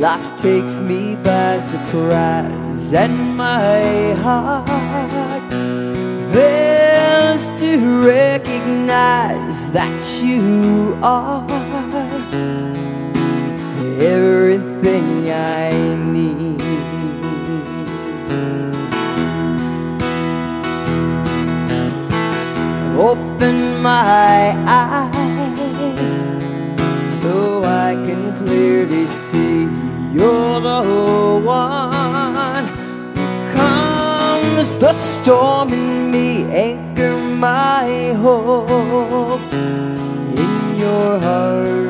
life takes me by surprise, and my heart fails to recognize that you are everything I need. Open my eyes clearly see you're the one. Comes the storm in me, anchor my hope in your harbor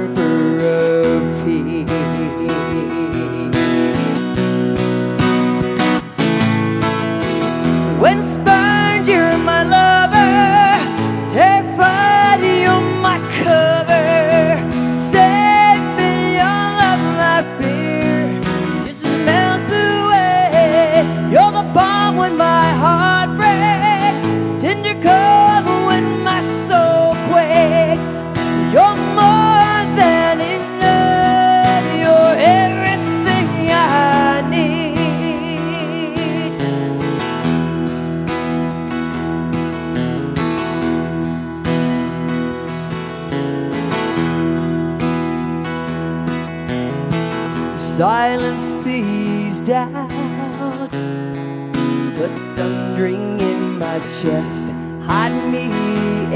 silence these doubts. The thundering in my chest, hide me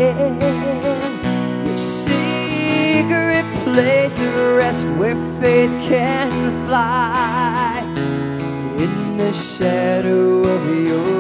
in your secret place of rest where faith can fly in the shadow of your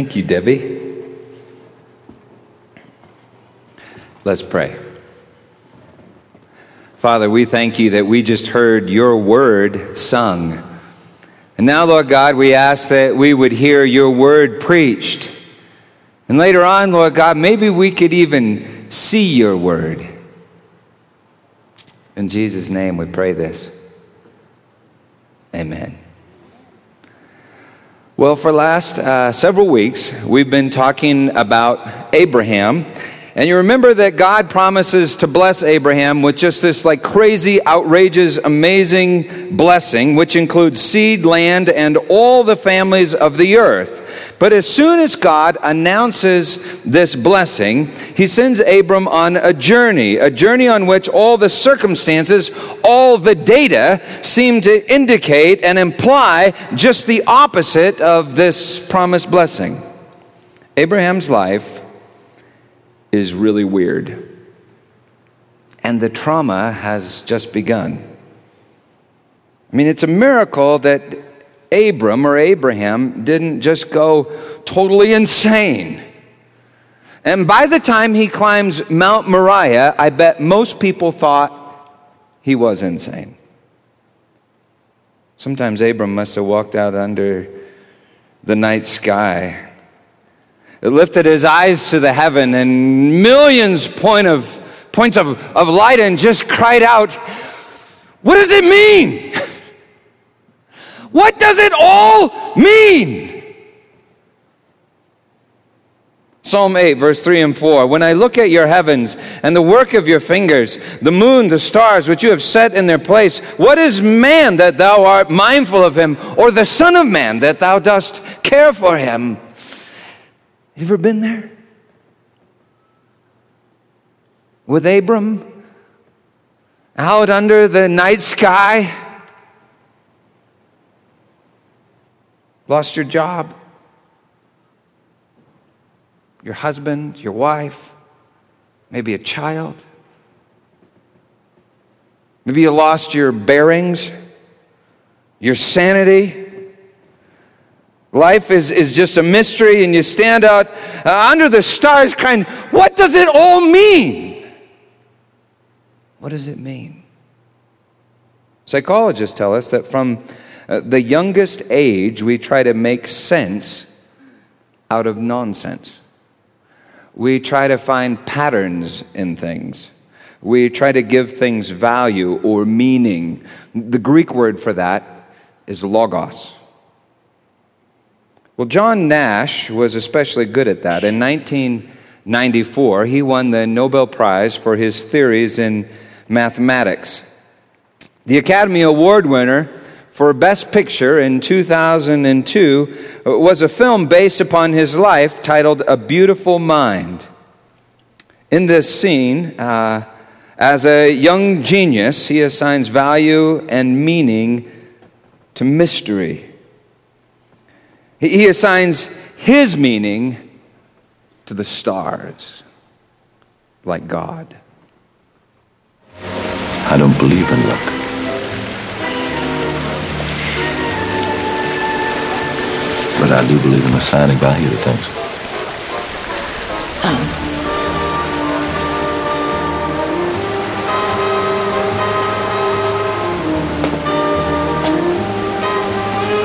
Thank you, Debbie. Let's pray. Father, we thank you that we just heard your word sung. And now, Lord God, we ask that we would hear your word preached. And later on, Lord God, maybe we could even see your word. In Jesus' name, we pray this. Amen. Well, for last uh, several weeks, we've been talking about Abraham. And you remember that God promises to bless Abraham with just this like crazy, outrageous, amazing blessing, which includes seed, land, and all the families of the earth. But as soon as God announces this blessing, he sends Abram on a journey, a journey on which all the circumstances, all the data seem to indicate and imply just the opposite of this promised blessing. Abraham's life is really weird. And the trauma has just begun. I mean, it's a miracle that Abram or Abraham didn't just go totally insane. And by the time he climbs Mount Moriah, I bet most people thought he was insane. Sometimes Abram must have walked out under the night sky It lifted his eyes to the heaven and millions point of, points of, of light and just cried out, What does it mean? What does it all mean? Psalm 8, verse 3 and 4. When I look at your heavens and the work of your fingers, the moon, the stars, which you have set in their place, what is man that thou art mindful of him, or the Son of Man that thou dost care for him? You ever been there? With Abram out under the night sky? Lost your job? Your husband, your wife, maybe a child? Maybe you lost your bearings, your sanity. Life is, is just a mystery, and you stand out uh, under the stars crying, What does it all mean? What does it mean? Psychologists tell us that from uh, the youngest age, we try to make sense out of nonsense. We try to find patterns in things. We try to give things value or meaning. The Greek word for that is logos. Well, John Nash was especially good at that. In 1994, he won the Nobel Prize for his theories in mathematics. The Academy Award winner for Best Picture in 2002 was a film based upon his life titled A Beautiful Mind. In this scene, uh, as a young genius, he assigns value and meaning to mystery. He assigns his meaning to the stars, like God. I don't believe in luck. But I do believe in assigning value to things. Um.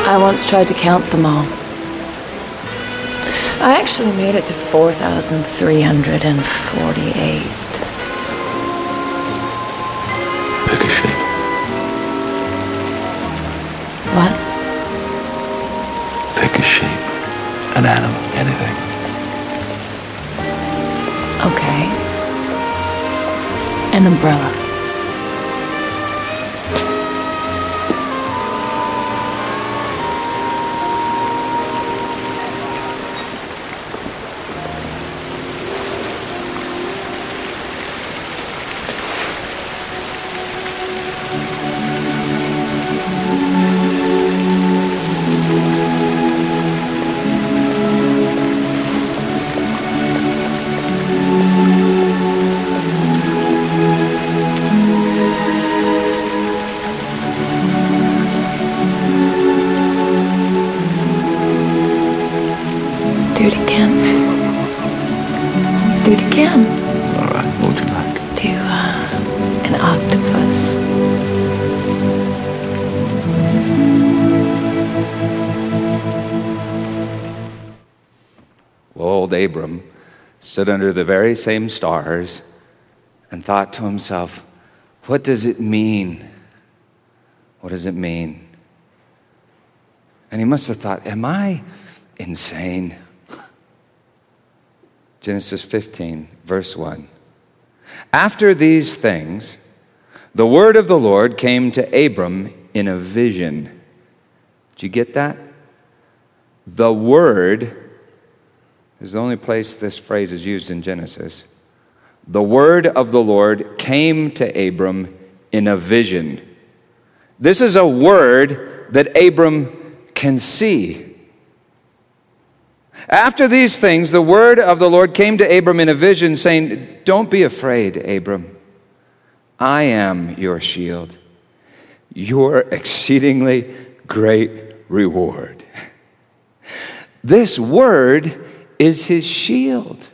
I once tried to count them all. I actually made it to 4,348. An animal. Anything. Okay. An umbrella. Abram stood under the very same stars and thought to himself, What does it mean? What does it mean? And he must have thought, Am I insane? Genesis 15, verse 1. After these things, the word of the Lord came to Abram in a vision. Did you get that? The word is the only place this phrase is used in Genesis. The word of the Lord came to Abram in a vision. This is a word that Abram can see. After these things, the word of the Lord came to Abram in a vision, saying, Don't be afraid, Abram. I am your shield, your exceedingly great reward. This word is his shield.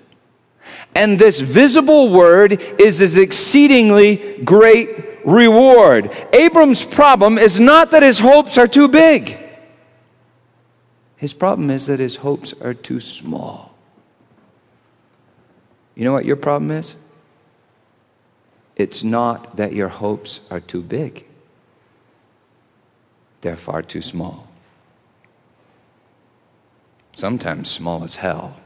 And this visible word is his exceedingly great reward. Abram's problem is not that his hopes are too big. His problem is that his hopes are too small. You know what your problem is? It's not that your hopes are too big, they're far too small. Sometimes small as hell.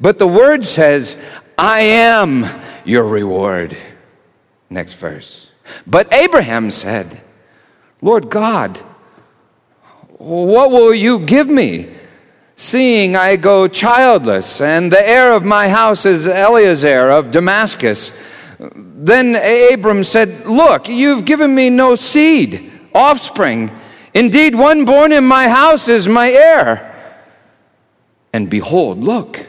But the word says, I am your reward. Next verse. But Abraham said, Lord God, what will you give me? Seeing I go childless, and the heir of my house is Eliezer of Damascus. Then Abram said, Look, you've given me no seed, offspring. Indeed, one born in my house is my heir. And behold, look,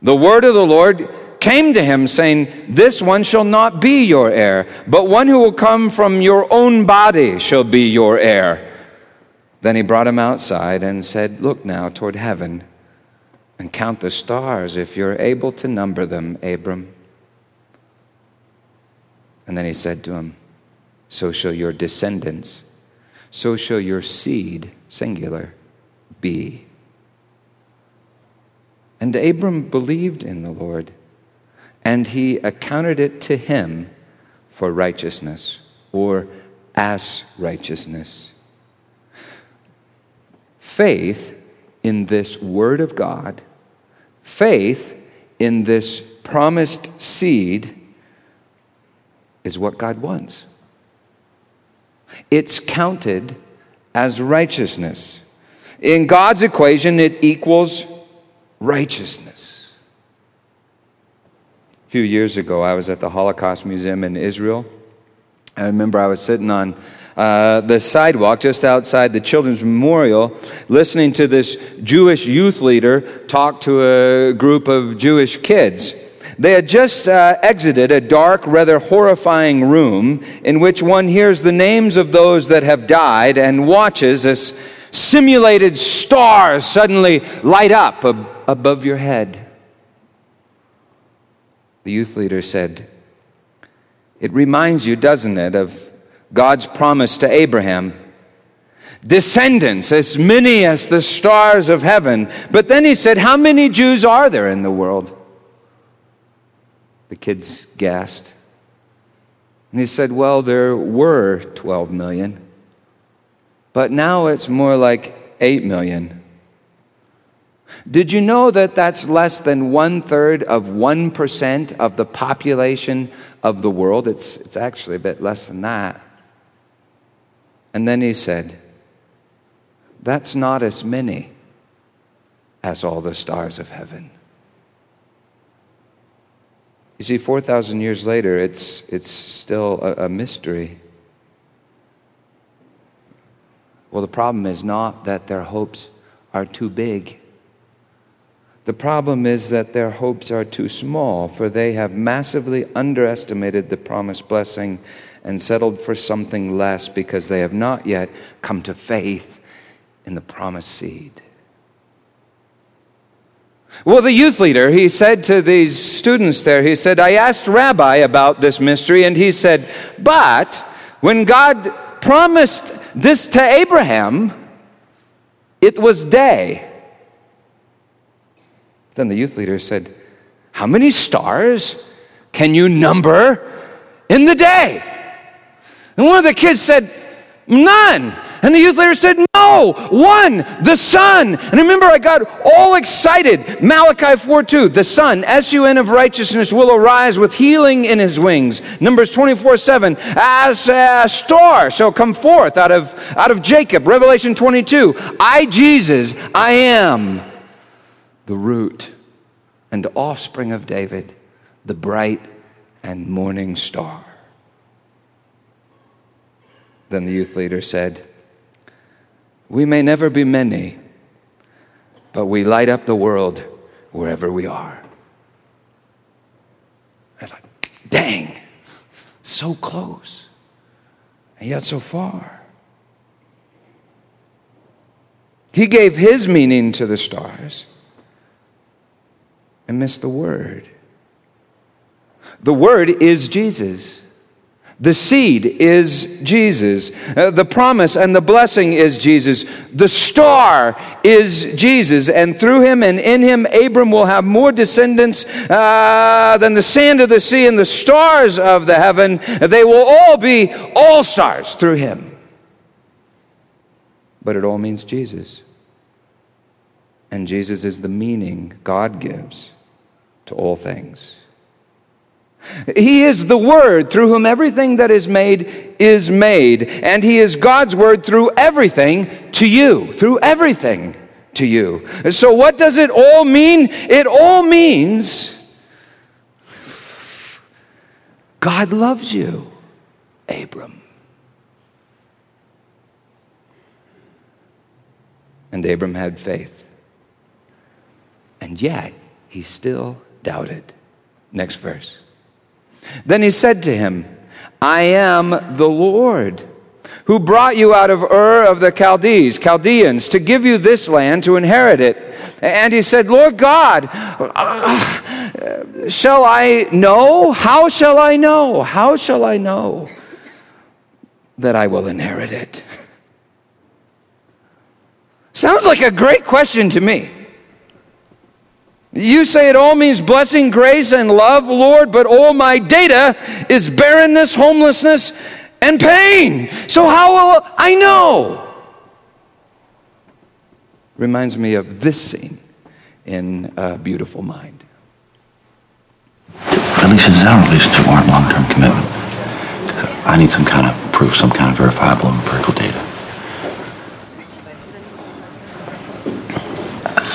the word of the Lord came to him, saying, This one shall not be your heir, but one who will come from your own body shall be your heir. Then he brought him outside and said, Look now toward heaven and count the stars if you're able to number them, Abram. And then he said to him, So shall your descendants, so shall your seed, singular, be. And Abram believed in the Lord, and he accounted it to him for righteousness, or as righteousness faith in this Word of God, faith in this promised seed, is what God wants. It's counted as righteousness. In God's equation, it equals righteousness. A few years ago, I was at the Holocaust Museum in Israel. I remember I was sitting on uh, the sidewalk just outside the Children's Memorial, listening to this Jewish youth leader talk to a group of Jewish kids. They had just uh, exited a dark, rather horrifying room in which one hears the names of those that have died and watches as simulated stars suddenly light up ab- above your head. The youth leader said, It reminds you, doesn't it, of God's promise to Abraham. Descendants, as many as the stars of heaven. But then he said, How many Jews are there in the world? The kids gasped. And he said, Well, there were 12 million, but now it's more like 8 million. Did you know that that's less than one third of 1% of the population of the world? It's, it's actually a bit less than that. And then he said, That's not as many as all the stars of heaven. You see, 4,000 years later, it's, it's still a, a mystery. Well, the problem is not that their hopes are too big. The problem is that their hopes are too small, for they have massively underestimated the promised blessing and settled for something less because they have not yet come to faith in the promised seed. Well, the youth leader, he said to these students there, he said, I asked Rabbi about this mystery, and he said, But when God promised this to Abraham, it was day. Then the youth leader said, How many stars can you number in the day? And one of the kids said, None. And the youth leader said, No, one, the sun. And remember, I got all excited. Malachi 4 2, the sun, S U N of righteousness, will arise with healing in his wings. Numbers 24 7, as a star shall come forth out of, out of Jacob. Revelation 22, I, Jesus, I am the root and offspring of David, the bright and morning star. Then the youth leader said, We may never be many, but we light up the world wherever we are. I thought, dang, so close, and yet so far. He gave his meaning to the stars and missed the word. The word is Jesus. The seed is Jesus. Uh, the promise and the blessing is Jesus. The star is Jesus. And through him and in him, Abram will have more descendants uh, than the sand of the sea and the stars of the heaven. They will all be all stars through him. But it all means Jesus. And Jesus is the meaning God gives to all things. He is the Word through whom everything that is made is made. And He is God's Word through everything to you. Through everything to you. So, what does it all mean? It all means God loves you, Abram. And Abram had faith. And yet, he still doubted. Next verse. Then he said to him, I am the Lord who brought you out of Ur of the Chaldees, Chaldeans, to give you this land to inherit it. And he said, Lord God, uh, shall I know? How shall I know? How shall I know that I will inherit it? Sounds like a great question to me. You say it all means blessing, grace, and love, Lord, but all my data is barrenness, homelessness, and pain. So how will I know? Reminds me of this scene in A Beautiful Mind. Releases our relationship warrant long-term commitment. I need some kind of proof, some kind of verifiable empirical data.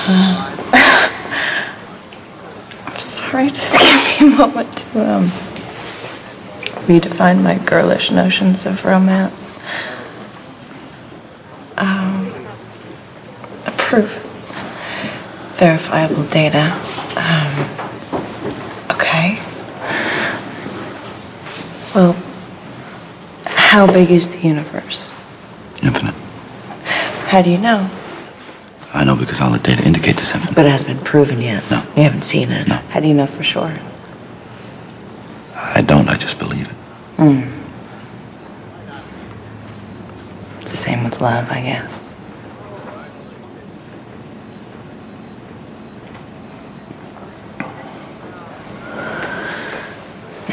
Uh, Sorry, just give me a moment to um, redefine my girlish notions of romance. Um, a proof, verifiable data. Um, okay. Well, how big is the universe? Infinite. How do you know? I know because all the data indicate this infinite. But it hasn't been proven yet. No. You haven't seen it. No. How do you know for sure? I don't, I just believe it. Hmm. It's the same with love, I guess.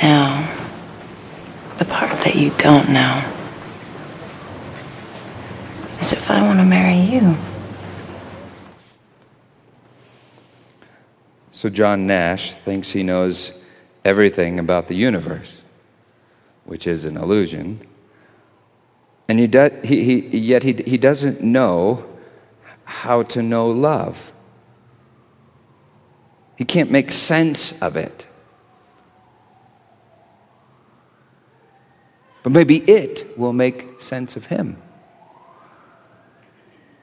Now, the part that you don't know is if I want to marry you. So, John Nash thinks he knows everything about the universe, which is an illusion. And he do, he, he, yet he, he doesn't know how to know love. He can't make sense of it. But maybe it will make sense of him.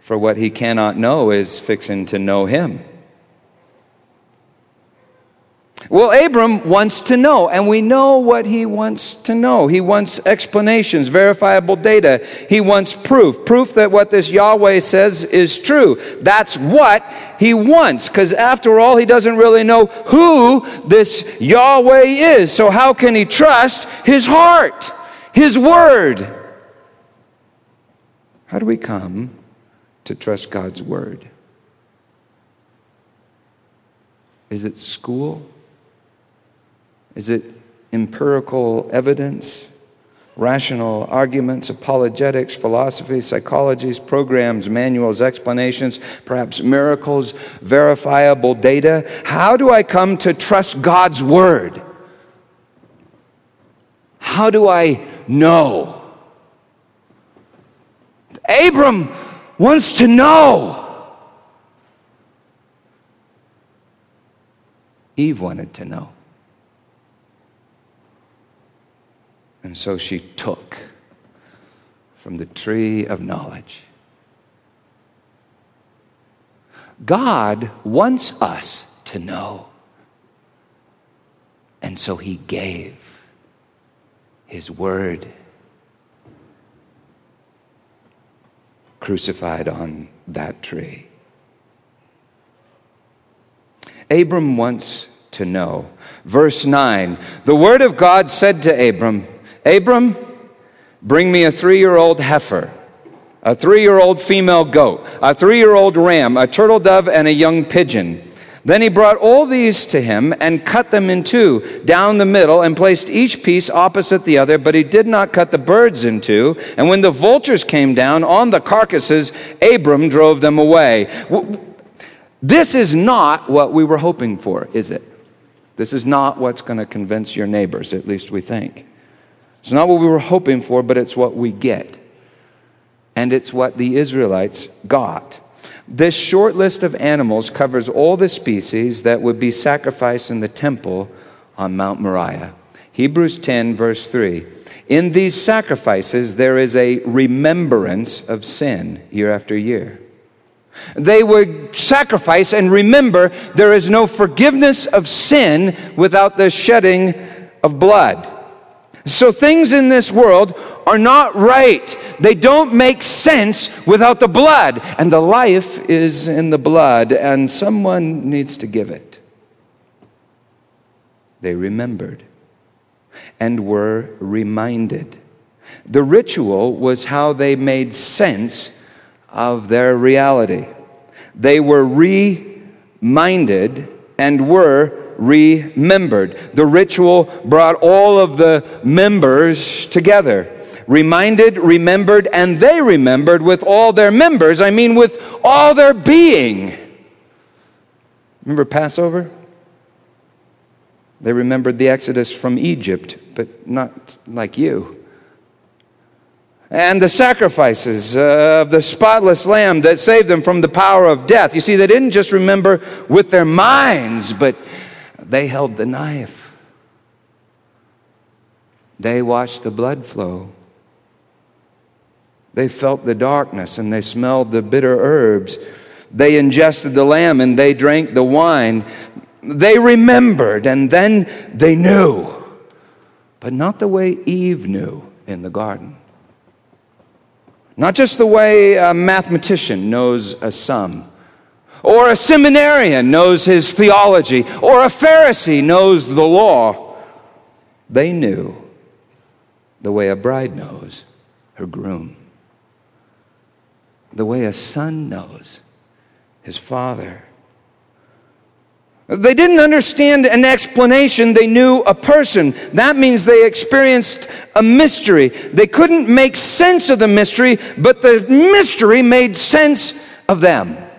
For what he cannot know is fixing to know him. Well, Abram wants to know, and we know what he wants to know. He wants explanations, verifiable data. He wants proof, proof that what this Yahweh says is true. That's what he wants, because after all, he doesn't really know who this Yahweh is. So, how can he trust his heart, his word? How do we come to trust God's word? Is it school? Is it empirical evidence, rational arguments, apologetics, philosophy, psychologies, programs, manuals, explanations, perhaps miracles, verifiable data? How do I come to trust God's word? How do I know? Abram wants to know. Eve wanted to know. And so she took from the tree of knowledge. God wants us to know. And so he gave his word crucified on that tree. Abram wants to know. Verse 9 The word of God said to Abram, Abram, bring me a three year old heifer a three year old female goat, a three year old ram, a turtle dove, and a young pigeon. Then he brought all these to him and cut them in two down the middle and placed each piece opposite the other, but he did not cut the birds in two. And when the vultures came down on the carcasses, Abram drove them away. This is not what we were hoping for, is it? This is not what's going to convince your neighbors, at least we think. It's not what we were hoping for, but it's what we get and it's what the Israelites got. This short list of animals covers all the species that would be sacrificed in the temple on Mount Moriah. Hebrews 10, verse 3. In these sacrifices, there is a remembrance of sin year after year. They would sacrifice and remember there is no forgiveness of sin without the shedding of blood. So things in this world are not right. They don't make sense without the blood. And the life is in the blood, and someone needs to give it. They remembered and were reminded. The ritual was how they made sense of their reality. They were reminded and were remembered. The ritual brought all of the members together. Reminded, remembered, and they remembered with all their members. I mean, with all their being. Remember Passover? They remembered the Exodus from Egypt, but not like you. And the sacrifices uh, of the spotless lamb that saved them from the power of death. You see, they didn't just remember with their minds, but they held the knife. They watched the blood flow. They felt the darkness and they smelled the bitter herbs. They ingested the lamb and they drank the wine. They remembered and then they knew, but not the way Eve knew in the garden. Not just the way a mathematician knows a sum or a seminarian knows his theology, or a Pharisee knows the law. They knew the way a bride knows her groom, the way a son knows his father. They didn't understand an explanation, they knew a person. That means they experienced a mystery. They couldn't make sense of the mystery, but the mystery made sense of them.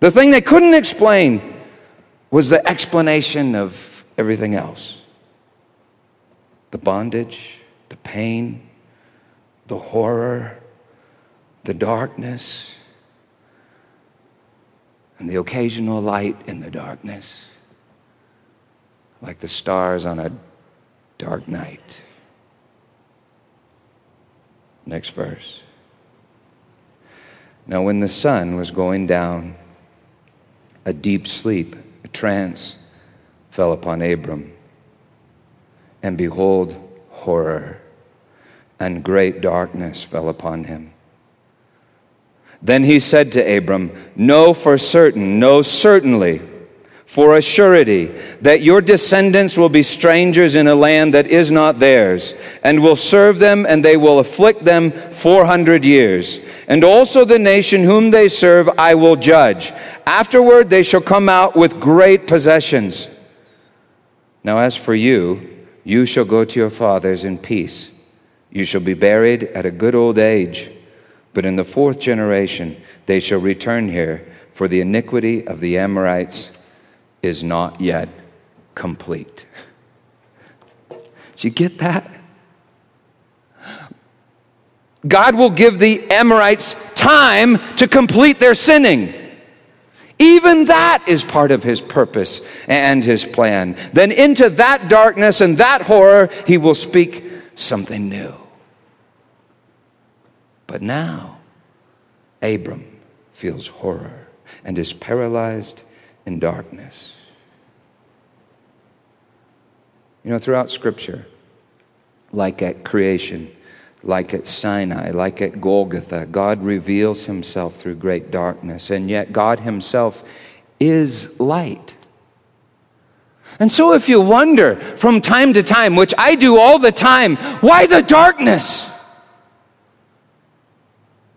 The thing they couldn't explain was the explanation of everything else the bondage, the pain, the horror, the darkness, and the occasional light in the darkness, like the stars on a dark night. Next verse. Now, when the sun was going down, a deep sleep, a trance fell upon Abram. And behold, horror and great darkness fell upon him. Then he said to Abram, Know for certain, know certainly, for a surety, that your descendants will be strangers in a land that is not theirs, and will serve them, and they will afflict them four hundred years. And also the nation whom they serve I will judge. Afterward they shall come out with great possessions. Now, as for you, you shall go to your fathers in peace. You shall be buried at a good old age. But in the fourth generation they shall return here, for the iniquity of the Amorites is not yet complete. Do you get that? God will give the Amorites time to complete their sinning. Even that is part of his purpose and his plan. Then into that darkness and that horror, he will speak something new. But now, Abram feels horror and is paralyzed in darkness. You know, throughout Scripture, like at creation, like at Sinai, like at Golgotha, God reveals himself through great darkness, and yet God himself is light. And so, if you wonder from time to time, which I do all the time, why the darkness?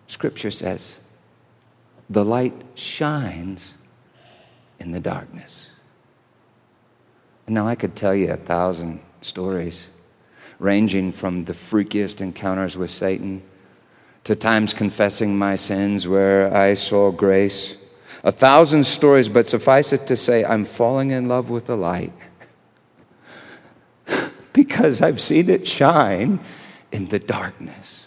Scripture says, the light shines in the darkness. Now, I could tell you a thousand stories ranging from the freakiest encounters with Satan to times confessing my sins where I saw grace. A thousand stories, but suffice it to say, I'm falling in love with the light because I've seen it shine in the darkness.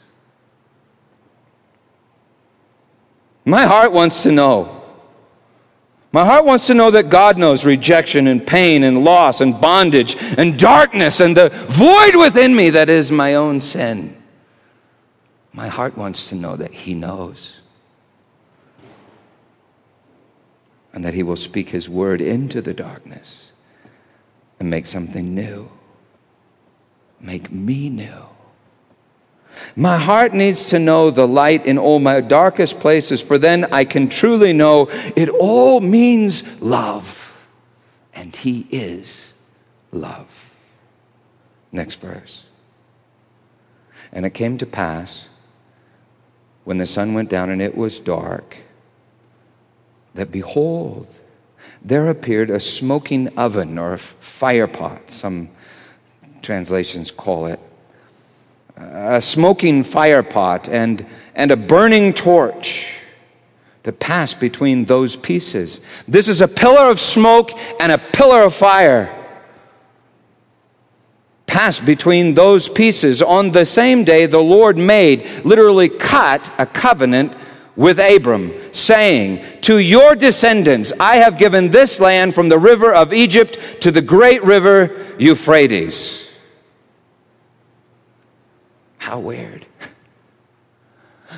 My heart wants to know my heart wants to know that God knows rejection and pain and loss and bondage and darkness and the void within me that is my own sin. My heart wants to know that He knows and that He will speak His word into the darkness and make something new, make me new. My heart needs to know the light in all my darkest places, for then I can truly know it all means love. And He is love. Next verse. And it came to pass when the sun went down and it was dark that behold, there appeared a smoking oven or a fire pot, some translations call it a smoking fire pot and, and a burning torch that passed between those pieces. This is a pillar of smoke and a pillar of fire. Passed between those pieces. On the same day, the Lord made, literally cut, a covenant with Abram, saying, To your descendants I have given this land from the river of Egypt to the great river Euphrates. How weird.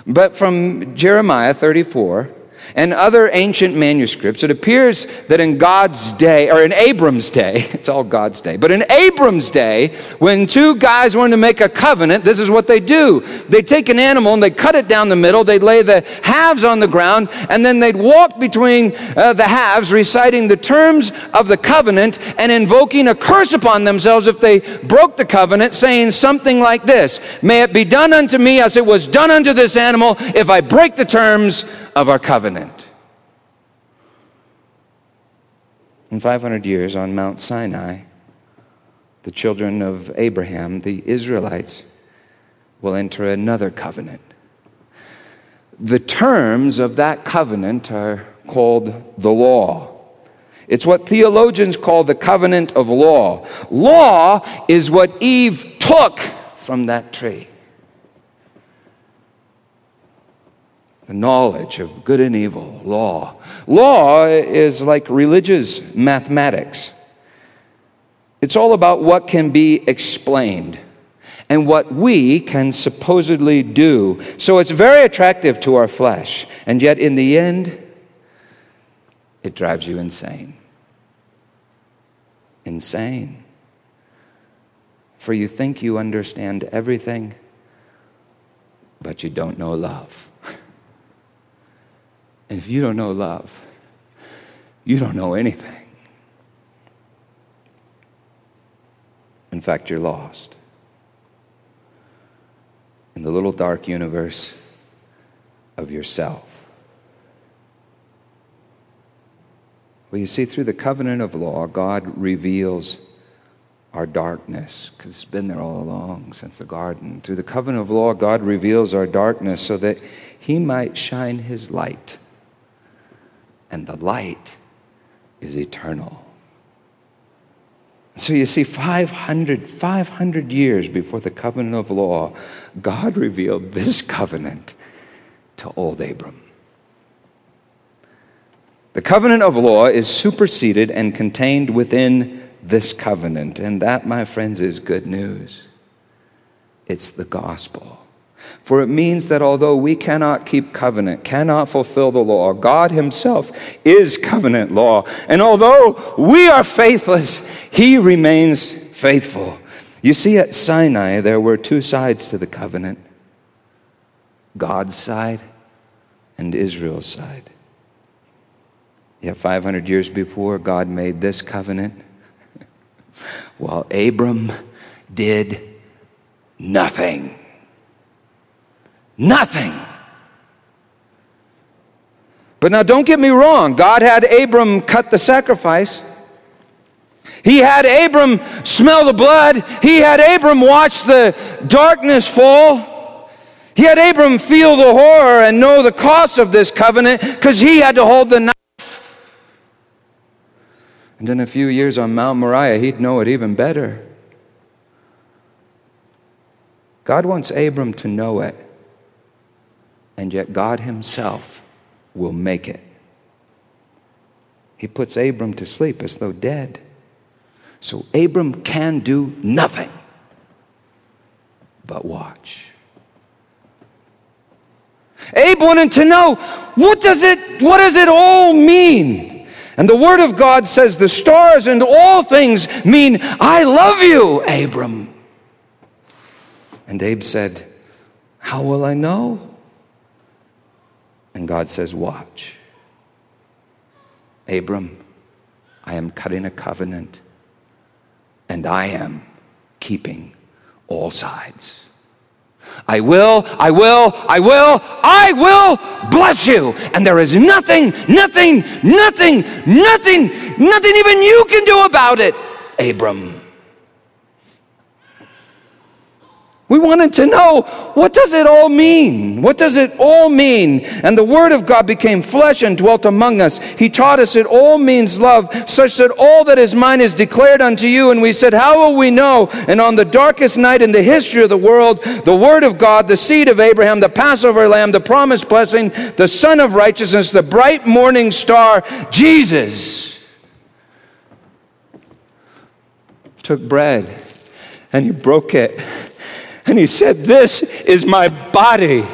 But from Jeremiah 34, and other ancient manuscripts, it appears that in God's day, or in Abram's day, it's all God's day, but in Abram's day, when two guys wanted to make a covenant, this is what they do. They take an animal and they cut it down the middle, they'd lay the halves on the ground, and then they'd walk between uh, the halves, reciting the terms of the covenant and invoking a curse upon themselves if they broke the covenant, saying something like this May it be done unto me as it was done unto this animal if I break the terms of our covenant. In 500 years on Mount Sinai, the children of Abraham, the Israelites, will enter another covenant. The terms of that covenant are called the law. It's what theologians call the covenant of law. Law is what Eve took from that tree. The knowledge of good and evil, law. Law is like religious mathematics. It's all about what can be explained and what we can supposedly do. So it's very attractive to our flesh, and yet in the end, it drives you insane. Insane. For you think you understand everything, but you don't know love. And if you don't know love, you don't know anything. In fact, you're lost in the little dark universe of yourself. Well, you see, through the covenant of law, God reveals our darkness, because it's been there all along since the garden. Through the covenant of law, God reveals our darkness so that He might shine His light and the light is eternal. So you see, 500, 500 years before the covenant of law, God revealed this covenant to old Abram. The covenant of law is superseded and contained within this covenant, and that, my friends, is good news. It's the gospel. For it means that although we cannot keep covenant, cannot fulfill the law, God Himself is covenant law. And although we are faithless, He remains faithful. You see, at Sinai, there were two sides to the covenant God's side and Israel's side. Yet 500 years before, God made this covenant while Abram did nothing. Nothing. But now don't get me wrong. God had Abram cut the sacrifice. He had Abram smell the blood. He had Abram watch the darkness fall. He had Abram feel the horror and know the cost of this covenant because he had to hold the knife. And in a few years on Mount Moriah, he'd know it even better. God wants Abram to know it and yet God Himself will make it. He puts Abram to sleep as though dead. So Abram can do nothing but watch. Abe wanted to know what does it what does it all mean? And the word of God says the stars and all things mean I love you, Abram. And Abe said, How will I know? And God says, Watch. Abram, I am cutting a covenant, and I am keeping all sides. I will, I will, I will, I will bless you. And there is nothing, nothing, nothing, nothing, nothing even you can do about it, Abram. We wanted to know what does it all mean? What does it all mean? And the word of God became flesh and dwelt among us. He taught us it all means love, such that all that is mine is declared unto you. And we said, How will we know? And on the darkest night in the history of the world, the word of God, the seed of Abraham, the Passover lamb, the promised blessing, the son of righteousness, the bright morning star, Jesus took bread and he broke it and he said, This is my body.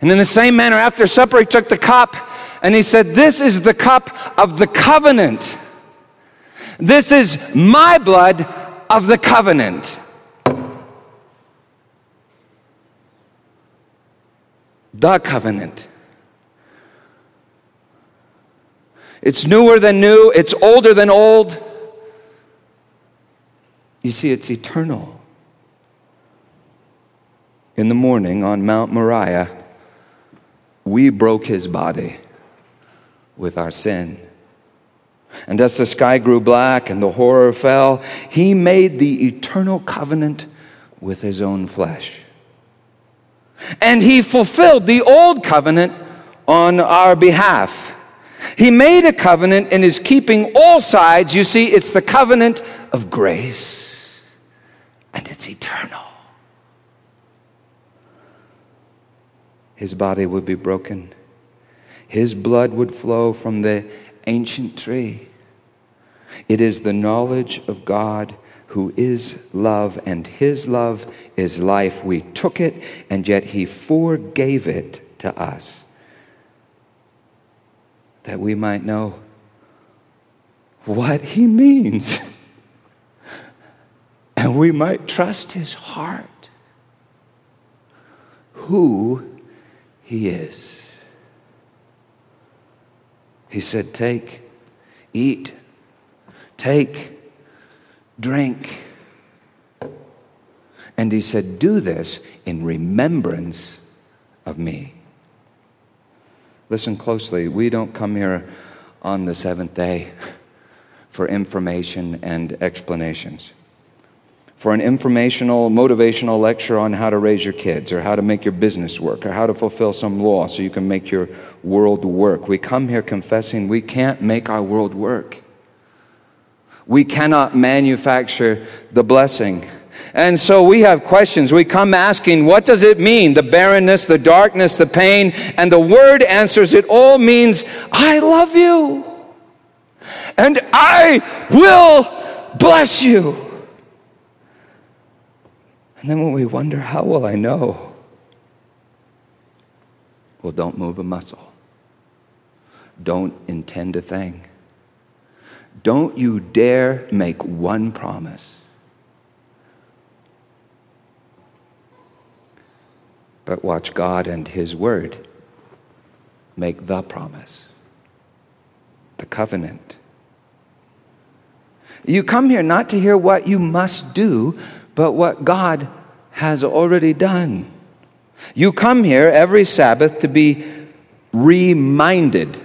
And in the same manner, after supper, he took the cup and he said, This is the cup of the covenant. This is my blood of the covenant. The covenant. It's newer than new, it's older than old. You see, it's eternal. In the morning on Mount Moriah, we broke his body with our sin. And as the sky grew black and the horror fell, he made the eternal covenant with his own flesh. And he fulfilled the old covenant on our behalf. He made a covenant and is keeping all sides. You see, it's the covenant of grace and it's eternal. His body would be broken, his blood would flow from the ancient tree. It is the knowledge of God who is love, and his love is life. We took it, and yet he forgave it to us that we might know what he means. and we might trust his heart, who he is. He said, Take, eat, take, drink. And he said, Do this in remembrance of me. Listen closely. We don't come here on the seventh day for information and explanations for an informational, motivational lecture on how to raise your kids or how to make your business work or how to fulfill some law so you can make your world work. We come here confessing we can't make our world work. We cannot manufacture the blessing. And so we have questions. We come asking, what does it mean? The barrenness, the darkness, the pain. And the word answers it all means, I love you. And I will bless you. And then when we wonder, how will I know? Well, don't move a muscle. Don't intend a thing. Don't you dare make one promise. But watch God and His Word make the promise, the covenant. You come here not to hear what you must do, but what God has already done. You come here every Sabbath to be reminded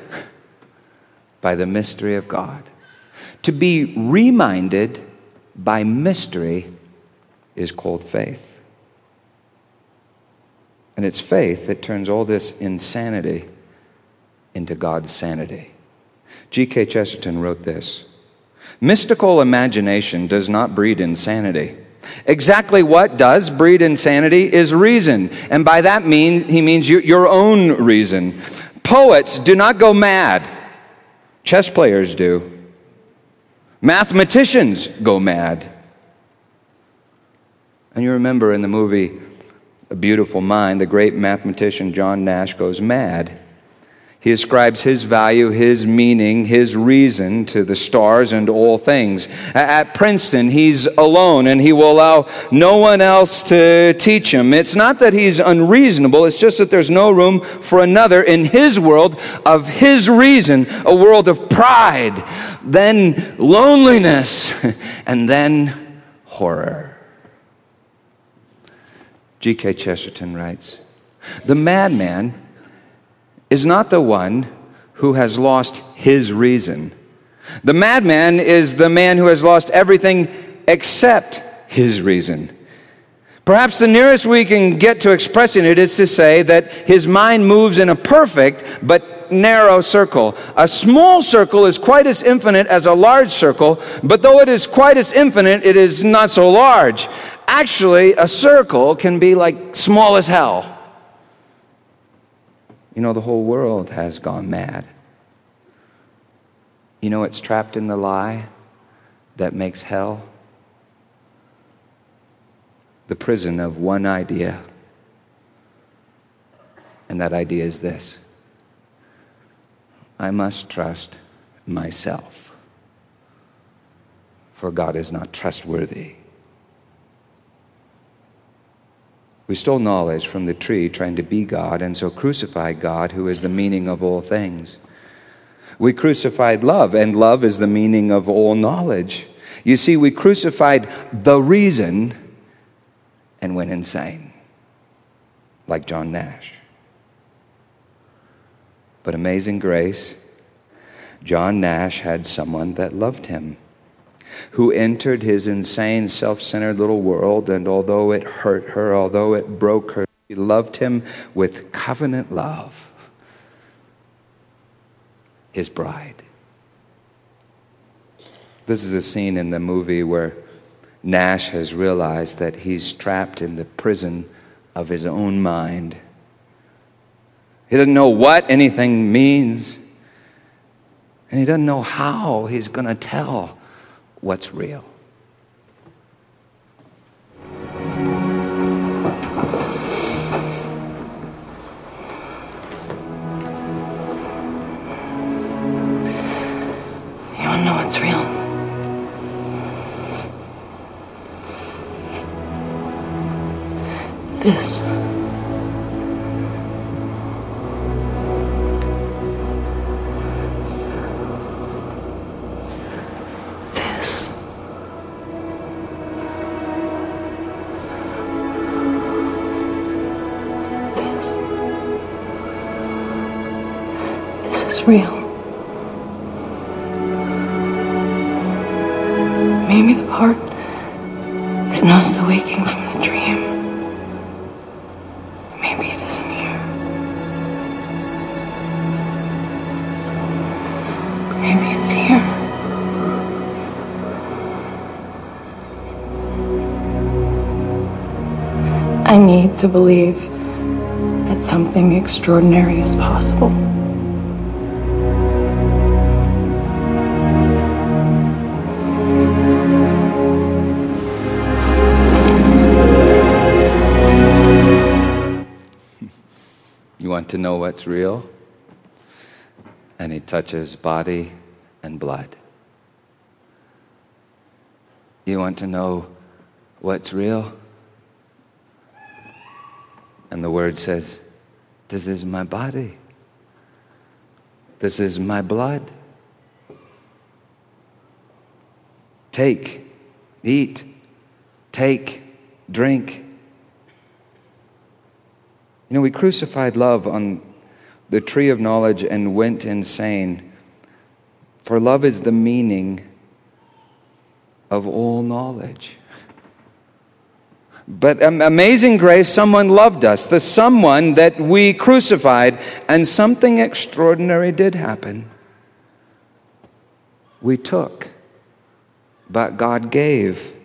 by the mystery of God. To be reminded by mystery is called faith. And it's faith that turns all this insanity into God's sanity. G.K. Chesterton wrote this Mystical imagination does not breed insanity. Exactly what does breed insanity is reason. And by that mean, he means your own reason. Poets do not go mad, chess players do. Mathematicians go mad. And you remember in the movie A Beautiful Mind, the great mathematician John Nash goes mad he ascribes his value, his meaning, his reason to the stars and all things. At Princeton, he's alone and he will allow no one else to teach him. It's not that he's unreasonable, it's just that there's no room for another in his world of his reason, a world of pride, then loneliness, and then horror. G.K. Chesterton writes The madman is not the one who has lost his reason. The madman is the man who has lost everything except his reason. Perhaps the nearest we can get to expressing it is to say that his mind moves in a perfect but narrow circle. A small circle is quite as infinite as a large circle, but though it is quite as infinite, it is not so large. Actually, a circle can be like small as hell. You know, the whole world has gone mad. You know, it's trapped in the lie that makes hell the prison of one idea. And that idea is this I must trust myself, for God is not trustworthy. We stole knowledge from the tree, trying to be God, and so crucified God, who is the meaning of all things. We crucified love, and love is the meaning of all knowledge. You see, we crucified the reason and went insane, like John Nash. But amazing grace, John Nash had someone that loved him who entered his insane, self centered little world, and although it hurt her, although it broke her, she loved him with covenant love. His bride. This is a scene in the movie where Nash has realized that he's trapped in the prison of his own mind. He doesn't know what anything means, and he doesn't know how he's going to tell what's real. You to know what's real? This. Real. Maybe the part that knows the waking from the dream. Maybe it isn't here. Maybe it's here. I need to believe that something extraordinary is possible. Want to know what's real? And he touches body and blood. You want to know what's real? And the word says, This is my body. This is my blood. Take, eat, take, drink. You know, we crucified love on the tree of knowledge and went insane. For love is the meaning of all knowledge. But um, amazing grace, someone loved us, the someone that we crucified, and something extraordinary did happen. We took, but God gave.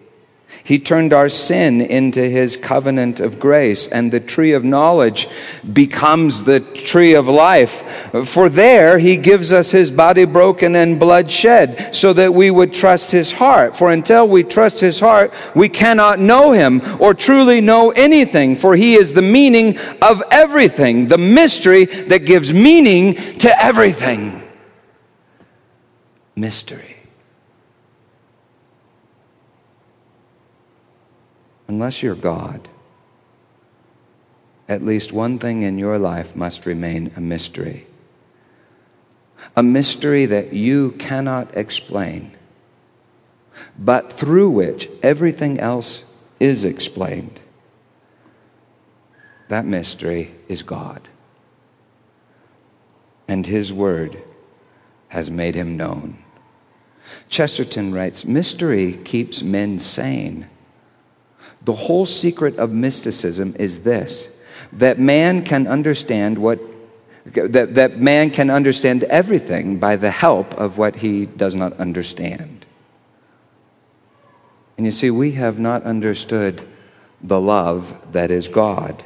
He turned our sin into his covenant of grace, and the tree of knowledge becomes the tree of life. For there he gives us his body broken and blood shed, so that we would trust his heart. For until we trust his heart, we cannot know him or truly know anything, for he is the meaning of everything, the mystery that gives meaning to everything. Mystery. Unless you're God, at least one thing in your life must remain a mystery. A mystery that you cannot explain, but through which everything else is explained. That mystery is God. And His Word has made Him known. Chesterton writes Mystery keeps men sane the whole secret of mysticism is this that man can understand what that, that man can understand everything by the help of what he does not understand. And you see, we have not understood the love that is God.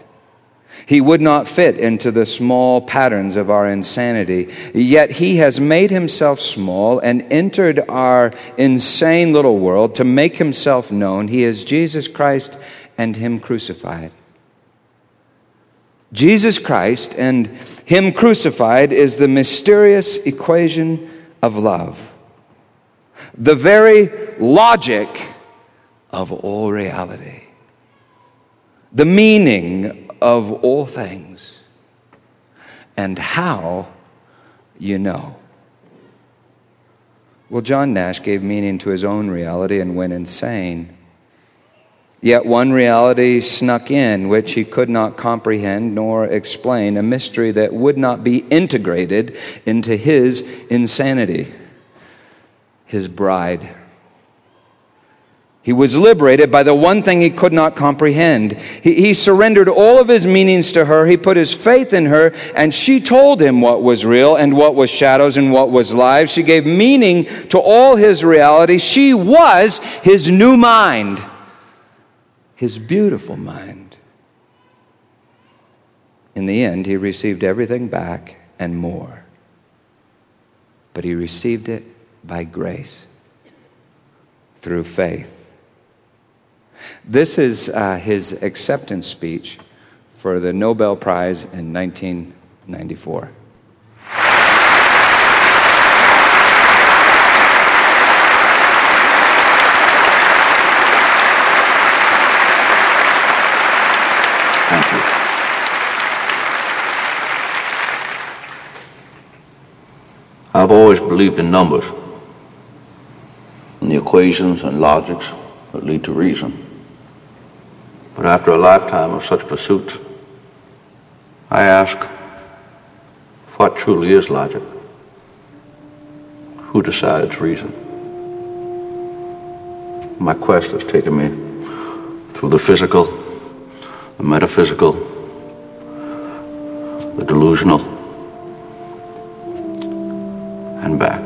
He would not fit into the small patterns of our insanity. Yet he has made himself small and entered our insane little world to make himself known. He is Jesus Christ and him crucified. Jesus Christ and him crucified is the mysterious equation of love, the very logic of all reality, the meaning of all things, and how you know. Well, John Nash gave meaning to his own reality and went insane. Yet one reality snuck in which he could not comprehend nor explain, a mystery that would not be integrated into his insanity his bride. He was liberated by the one thing he could not comprehend. He, he, surrendered all of his meanings to her. He put his faith in her, and she told him what was real and what was shadows and what was live. She gave meaning to all his reality. She was his new mind, his beautiful mind. In the end, he received everything back and more. But he received it by grace through faith. This is uh, his acceptance speech for the Nobel Prize in 1994. Thank you. I've always believed in numbers, in the equations and logics that lead to reason. But after a lifetime of such pursuits, I ask, what truly is logic? Who decides reason? My quest has taken me through the physical, the metaphysical, the delusional, and back.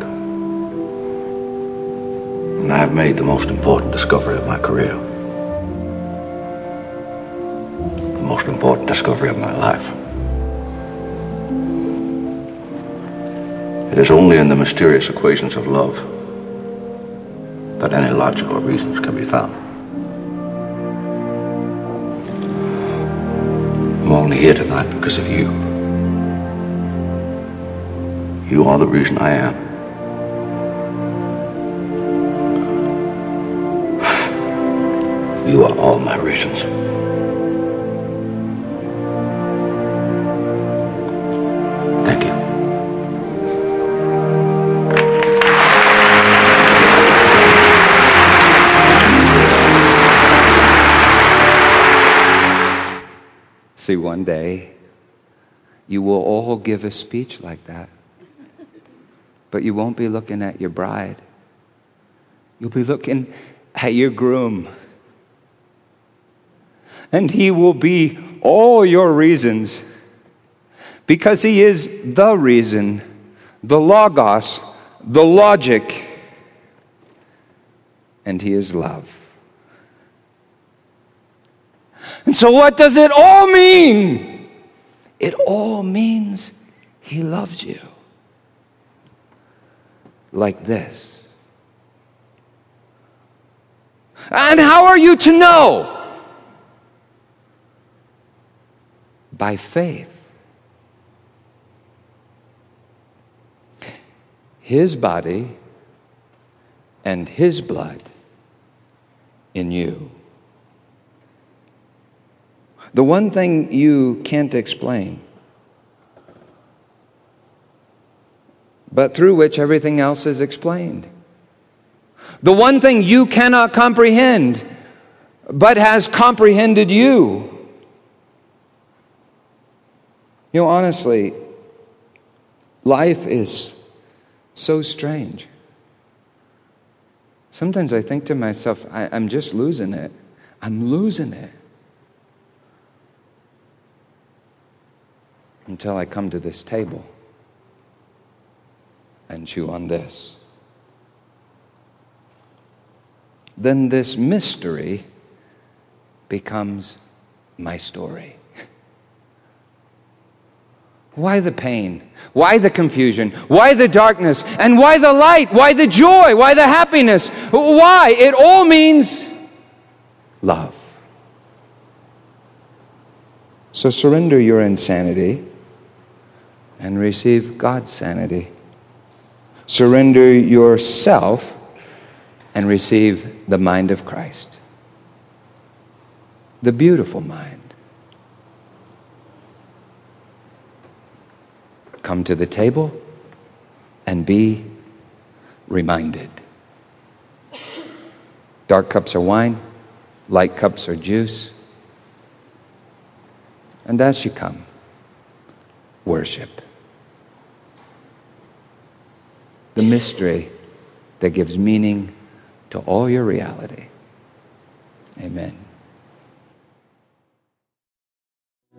And I have made the most important discovery of my career. Discovery of my life. It is only in the mysterious equations of love that any logical reasons can be found. I'm only here tonight because of you. You are the reason I am. You are all my reasons. One day you will all give a speech like that, but you won't be looking at your bride. You'll be looking at your groom. And he will be all your reasons because he is the reason, the logos, the logic, and he is love. And so, what does it all mean? It all means he loves you. Like this. And how are you to know? By faith. His body and his blood in you. The one thing you can't explain, but through which everything else is explained. The one thing you cannot comprehend, but has comprehended you. You know, honestly, life is so strange. Sometimes I think to myself, I, am just losing it. I'm losing it. Until I come to this table and chew on this. Then this mystery becomes my story. Why the pain? Why the confusion? Why the darkness? And why the light? Why the joy? Why the happiness? Why? It all means love. So surrender your insanity and receive God's sanity. Surrender yourself and receive the mind of Christ, the beautiful mind. Come to the table and be reminded. Dark cups are wine, light cups are juice. And as you come, worship. The mystery that gives meaning to all your reality. Amen.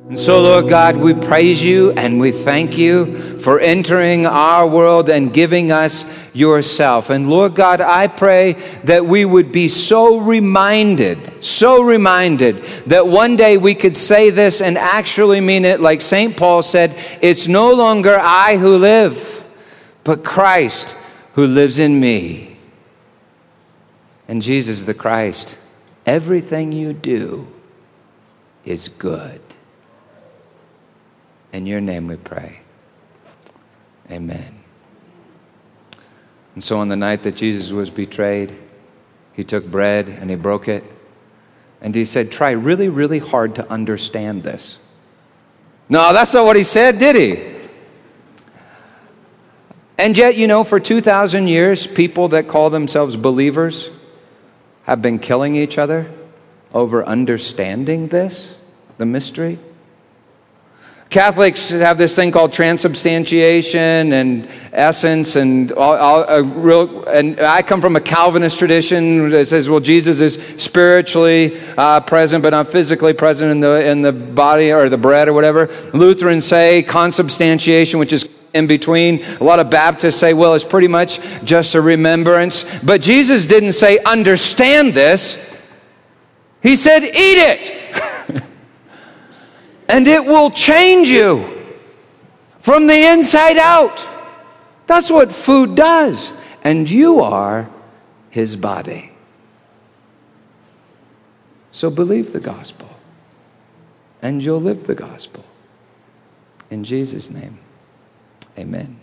And so, Lord God, we praise you and we thank you for entering our world and giving us yourself. And Lord God, I pray that we would be so reminded, so reminded that one day we could say this and actually mean it, like St. Paul said it's no longer I who live, but Christ who lives in me. And Jesus the Christ, everything you do is good. In your name we pray. Amen. And so on the night that Jesus was betrayed, he took bread and he broke it. And he said, Try really, really hard to understand this. No, that's not what he said, did he? And yet, you know, for 2,000 years, people that call themselves believers have been killing each other over understanding this, the mystery. Catholics have this thing called transubstantiation and essence, and all, all, real, and I come from a Calvinist tradition that says, well, Jesus is spiritually uh, present, but not physically present in the in the body or the bread or whatever. Lutherans say consubstantiation, which is in between. A lot of Baptists say, well, it's pretty much just a remembrance. But Jesus didn't say, understand this. He said, eat it and it will change you from the inside out. That's what food does. And you are his body. So believe the gospel, and you'll live the gospel. In Jesus' name, amen.